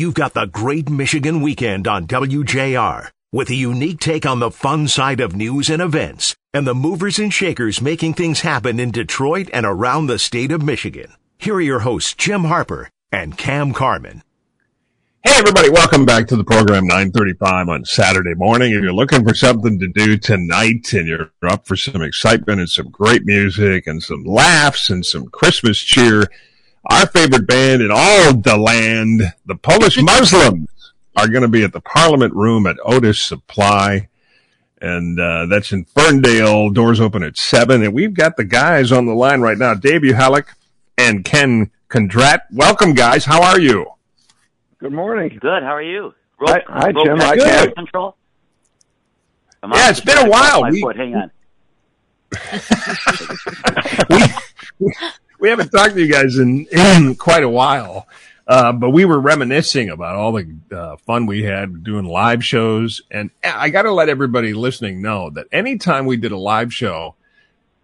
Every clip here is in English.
you've got the Great Michigan Weekend on WJR with a unique take on the fun side of news and events and the movers and shakers making things happen in Detroit and around the state of Michigan. Here are your hosts, Jim Harper and Kam Carman. Hey everybody, welcome back to the program 935 on Saturday morning. If you're looking for something to do tonight and you're up for some excitement and some great music and some laughs and some Christmas cheer, our favorite band in all the land, the Polish Muslims, are going to be at the Parliament Room at Otus Supply. And uh, that's in Ferndale. Doors open at 7. And we've got the guys on the line right now, Dave Uchalik and Ken Kondrat. Welcome, guys. How are you? Good morning. Good. How are you? Roll, hi, hi Jim. Hi, Ken. Control. yeah, it's been a while. We, Hang on. we, we haven't talked to you guys in, in quite a while. Uh, but we were reminiscing about all the uh, fun we had doing live shows. And I got to let everybody listening know that anytime we did a live show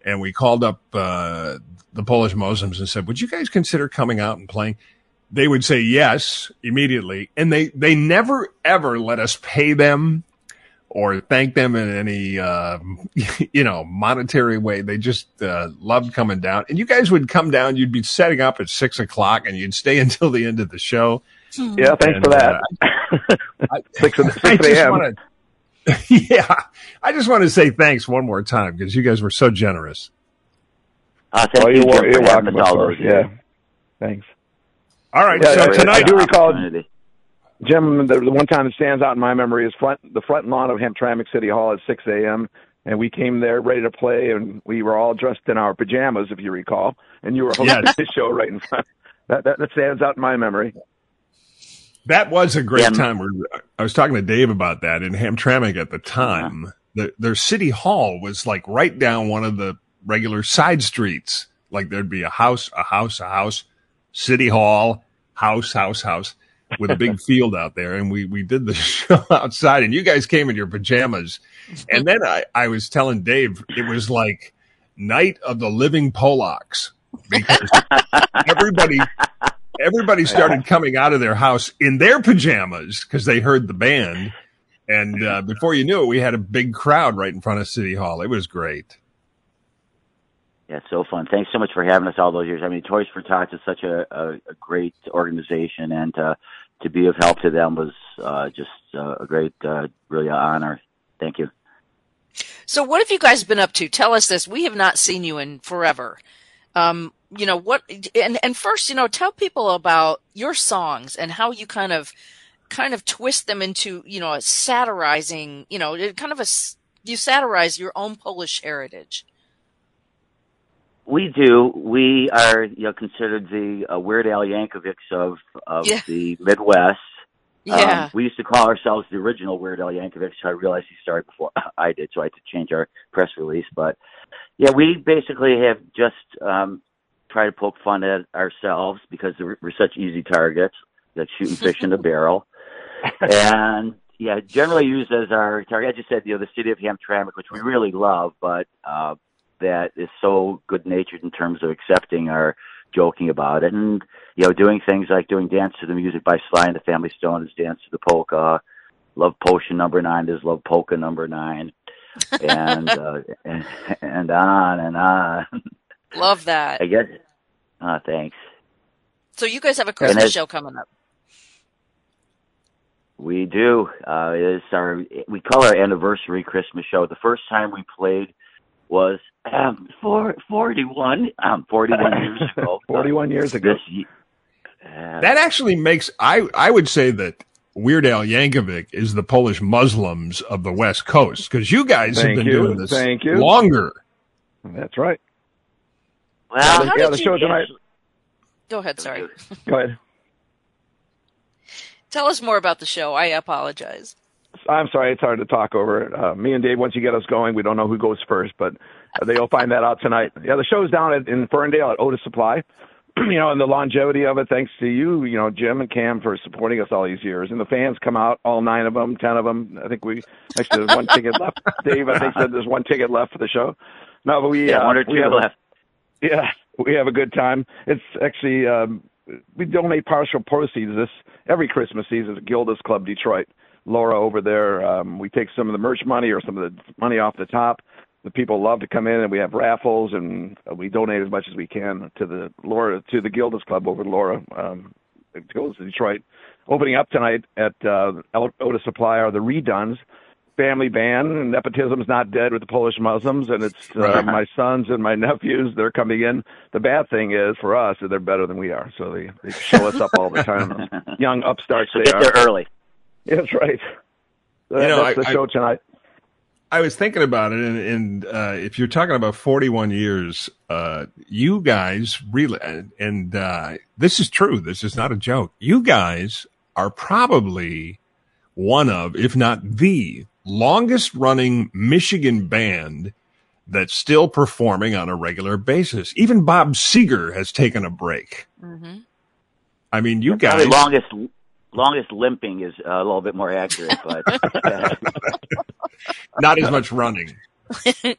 and we called up uh, the Polish Muslims and said, would you guys consider coming out and playing? they would say yes immediately. And they, they never ever let us pay them or thank them in any, uh, you know, monetary way. They just, uh, loved coming down and you guys would come down. You'd be setting up at six o'clock and you'd stay until the end of the show. Yeah. Thanks and, for that. Uh, I, six, six a.m. yeah. I just want to say thanks one more time because you guys were so generous. Uh, thank well, you, you're, you're welcome. Yeah. Thanks. All right. Yeah, so tonight, I do recall, Jim, the, the, one time that stands out in my memory is front, the front lawn of Hamtramck City Hall at 6 a.m. And we came there ready to play, and we were all dressed in our pajamas, if you recall. And you were hosting yes. the show right in front. That, that, that stands out in my memory. That was a great yeah. time. I was talking to Dave about that in Hamtramck at the time. Yeah. The, their city hall was like right down one of the regular side streets. Like there'd be a house, a house, a house, city hall, house, house, house with a big field out there. And we, we did the show outside and you guys came in your pajamas. And then I, I was telling Dave, it was like night of the living Polacks because everybody, everybody started coming out of their house in their pajamas because they heard the band. And uh, before you knew it, we had a big crowd right in front of City Hall. It was great. Yeah, so fun. Thanks so much for having us all those years. I mean, Toys for Tots is such a, a, a great organization, and uh, to be of help to them was uh, just uh, a great, uh, really honor. Thank you. So, what have you guys been up to? Tell us this. We have not seen you in forever. Um, you know what? And and first, you know, tell people about your songs and how you kind of kind of twist them into you know satirizing. You know, kind of a you satirize your own Polish heritage. We do. We are, you know, considered the uh, Weird Al Yankovics of of yeah. the Midwest. Yeah. Um, we used to call ourselves the original Weird Al Yankovic. So I realized he started before I did, so I had to change our press release. But yeah, we basically have just um, tried to poke fun at ourselves because we're, we're such easy targets, like shooting fish in a barrel. And yeah, generally used as our target. I just said, you know, the city of Hamtramck, which we really love, but uh, that is so good natured in terms of accepting our joking about it. And you know doing things like doing dance to the music by Sly and the Family Stone is dance to the polka love potion number nine is love polka number nine and uh and, and on and on. Love that. I guess uh thanks. So you guys have a christmas show coming up. We do. Uh it's our we call our anniversary christmas show. The first time we played was um, four, 41, um, 41 years ago. 41 years ago. This, uh, that actually makes, I, I would say that Weird Al Yankovic is the Polish Muslims of the West Coast because you guys have been you. doing this Thank you. longer. That's right. Well, yeah, the show tonight. Go ahead. Sorry. Go ahead. Tell us more about the show. I apologize. I'm sorry, it's hard to talk over. Uh, me and Dave, once you get us going, we don't know who goes first, but they'll find that out tonight. Yeah, the show's down at, in Ferndale at Otus Supply. you know, and the longevity of it, thanks to you, you know, Jim and Kam for supporting us all these years. And the fans come out, all nine of them, ten of them. I think we actually there's one ticket left. Dave, I think said there's one ticket left for the show. No, but we yeah, uh, one or two have, left. Yeah, we have a good time. It's actually um, we donate partial proceeds this every Christmas season to Gilda's Club Detroit. Laura over there, um, we take some of the merch money or some of the money off the top. The people love to come in, and we have raffles, and we donate as much as we can to the Laura to the Gilda's Club over at Laura. Um, Gilda's Detroit, opening up tonight at uh, Otus Supply are the Reduns family band, and nepotism's not dead with the Polish Muslims, and it's uh, my sons and my nephews. They're coming in. The bad thing is for us, they're better than we are, so they they show us up all the time. Young upstarts so they get are. there early. That's right. You know, That's I- the show I- tonight. I was thinking about it, and, and uh, if you're talking about 41 years, uh, you guys really, and, and uh, this is true. This is not a joke. You guys are probably one of, if not the longest running Michigan band that's still performing on a regular basis. Even Bob Seger has taken a break. hmm I mean, you Probably guys. longest longest limping is uh, a little bit more accurate, but not as much running.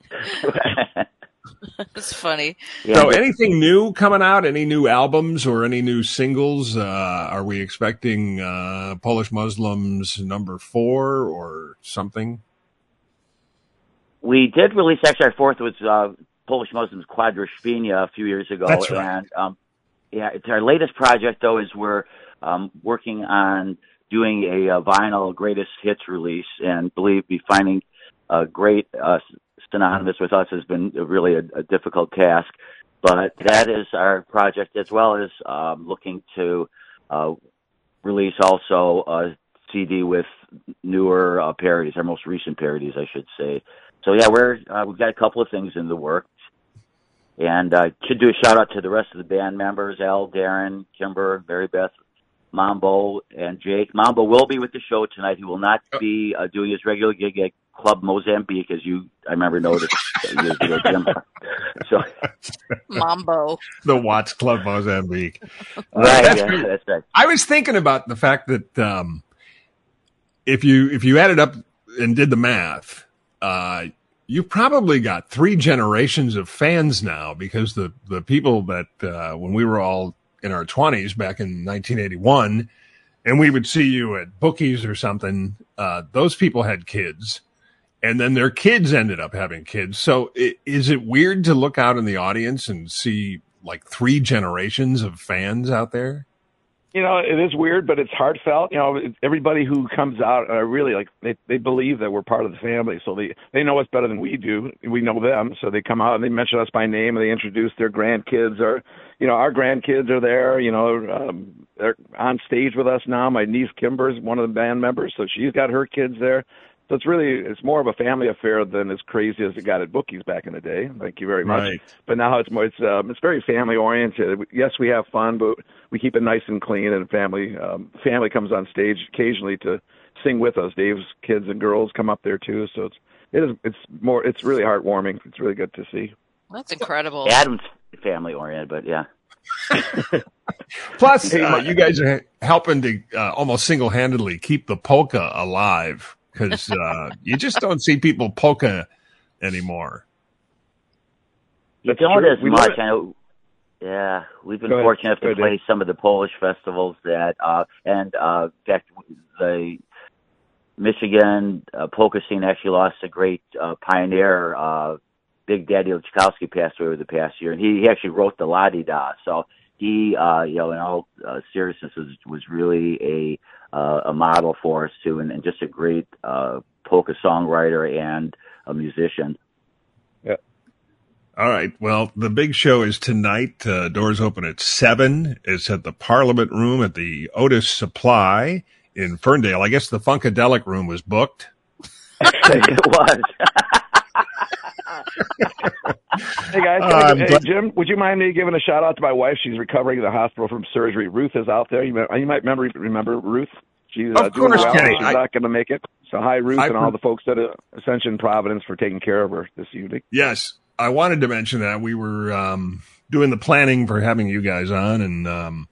It's funny. So, anything new coming out? Any new albums or any new singles? Uh, are we expecting uh, Polish Muslims number four or something? we did release actually our fourth was uh, Polish Muslims Quadrospenia a few years ago, That's right. and um, yeah, it's our latest project though is we're um, working on doing a, uh vinyl greatest hits release, and believe me, finding a great uh, synonymous with us has been really a, a difficult task. But that is our project, as well as um, looking to uh, release also a CD with newer uh, parodies, our most recent parodies, I should say. So yeah, we're uh, we've got a couple of things in the works, and uh, should do a shout out to the rest of the band members: Al, Darren, Kimber, Mary Beth, Mambo, and Jake. Mambo will be with the show tonight. He will not be uh, doing his regular gig at Club Mozambique, as you I remember noticed years ago, Jim. So Mambo. The Watts Club Mozambique. Uh, right, that's yeah, that's right. I was thinking about the fact that um, if you if you added up and did the math, uh, you probably got three generations of fans now because the the people that uh, when we were all in our twenties back in 1981, and we would see you at bookies or something, uh, those people had kids. And then their kids ended up having kids. So i- is it weird to look out in the audience and see like three generations of fans out there? You know, it is weird, but it's heartfelt. You know, everybody who comes out are really like they they believe that we're part of the family, so they they know us better than we do. We know them, so they come out and they mention us by name and they introduce their grandkids or, you know, our grandkids are there. You know, um, they're on stage with us now. My niece Kimber's one of the band members, so she's got her kids there. So it's really it's more of a family affair than as crazy as it got at bookies back in the day. Thank you very much Right. but now it's more it's um, it's very family oriented. Yes, we have fun, but we keep it nice and clean. And family um, family comes on stage occasionally to sing with us. Dave's kids and girls come up there too. So it's it is it's more it's really heartwarming. It's really good to see. That's incredible. Adam's family oriented, but yeah. Plus, uh, you guys are helping to uh, almost single handedly keep the polka alive because uh, you just don't see people polka anymore. You That's don't as We much. I know. Yeah, we've been Go fortunate Go to ahead, play Dave. some of the Polish festivals that, uh, and uh, in fact, the Michigan uh, polka scene actually lost a great uh, pioneer. Uh, Big Daddy Lackowski passed away over the past year, and he, he actually wrote the La Di Da. So he, uh, you know, in all uh, seriousness, was was really a uh, a model for us too, and, and just a great uh, polka songwriter and a musician. All right. Well, the big show is tonight. Uh, doors open at seven. It's at the Parliament Room at the Otus Supply in Ferndale. I guess the Funkadelic Room was booked. it was. Hey guys, I'm hey Jim, would you mind me giving a shout out to my wife? She's recovering in the hospital from surgery. Ruth is out there. You might, you might remember remember Ruth. She's uh, Of doing course, well. Kenny. She's I- not going to make it. So hi Ruth I- and all the folks at Ascension Providence for taking care of her this evening. Yes, I wanted to mention that we were um, doing the planning for having you guys on, and um,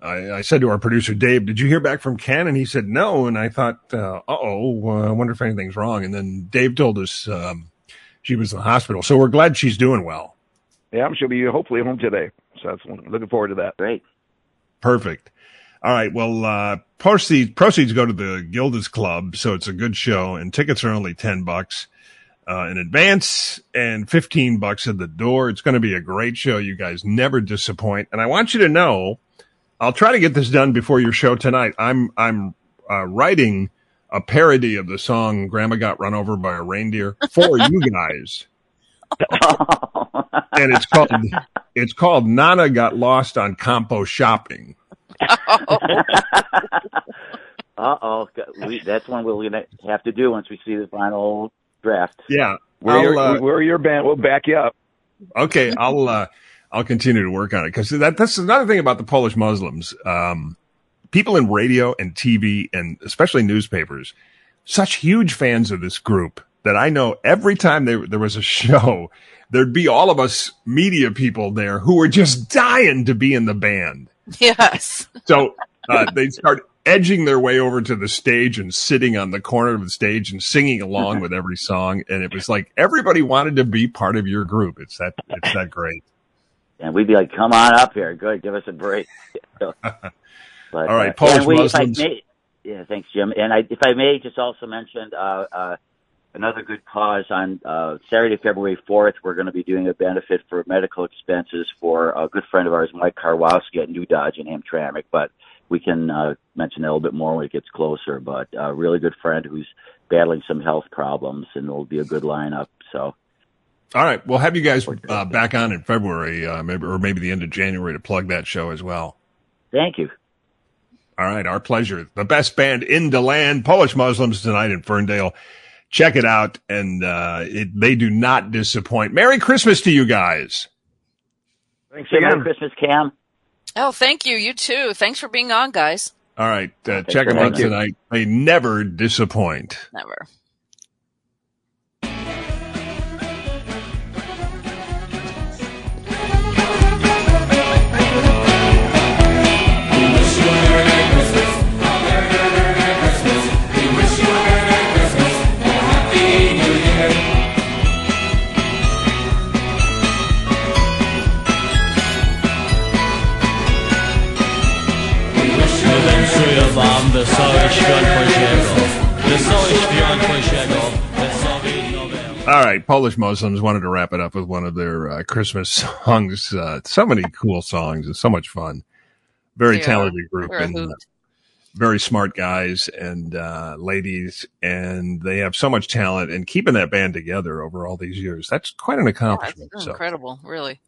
I, I said to our producer Dave, "Did you hear back from Ken?" And he said no. And I thought, uh oh, uh, I wonder if anything's wrong. And then Dave told us um, she was in the hospital, so we're glad she's doing well. Yeah, she'll be hopefully home today. So that's looking forward to that. Great. Perfect. All right. Well, uh, proceeds, proceeds go to the Gilda's Club. So it's a good show and tickets are only 10 bucks, uh, in advance and 15 bucks at the door. It's going to be a great show. You guys never disappoint. And I want you to know, I'll try to get this done before your show tonight. I'm, I'm, uh, writing a parody of the song Grandma Got Run Over by a Reindeer for you guys. and it's called, it's called Nana Got Lost on Campo Shopping. Uh oh, that's one we're gonna have to do once we see the final draft. Yeah, we're, your, uh, we're your band. We'll back you up. Okay, I'll uh, I'll continue to work on it because that that's another thing about the Polish Muslims. Um, people in radio and TV and especially newspapers, such huge fans of this group that I know every time there there was a show, there'd be all of us media people there who were just dying to be in the band. Yes. So uh, they start edging their way over to the stage and sitting on the corner of the stage and singing along with every song. And it was like everybody wanted to be part of your group. It's that it's that great. And we'd be like, "Come on up here, good, give us a break." but, All right, uh, Polish we, Muslims. May, yeah, thanks, Jim. And I, if I may, just also mention uh, uh, another good cause on uh, Saturday, February 4th. We're going to be doing a benefit for medical expenses for a good friend of ours, Mike Karwowski at New Dodge in Hamtramck. But we can uh, mention that a little bit more when it gets closer. But a really good friend who's battling some health problems, and it'll be a good lineup. So. All right, we'll have you guys uh, back on in February, uh, maybe or maybe the end of January to plug that show as well. Thank you. All right, our pleasure. The best band in the land, Polish Muslims tonight in Ferndale. Check it out, and uh, it, they do not disappoint. Merry Christmas to you guys. Thanks again. Merry Christmas, Kam. Oh, thank you. You too. Thanks for being on, guys. All right. Uh, check them out tonight. They never disappoint. Never. Wesołych Świąt Bożego. Wesołych Świąt Bożego. All right, Polish Muslims wanted to wrap it up with one of their uh, Christmas songs. Uh, so many cool songs and so much fun. Very talented group and uh, very smart guys and uh, ladies, and they have so much talent. And keeping that band together over all these years—that's quite an accomplishment. Yeah, so. incredible, really.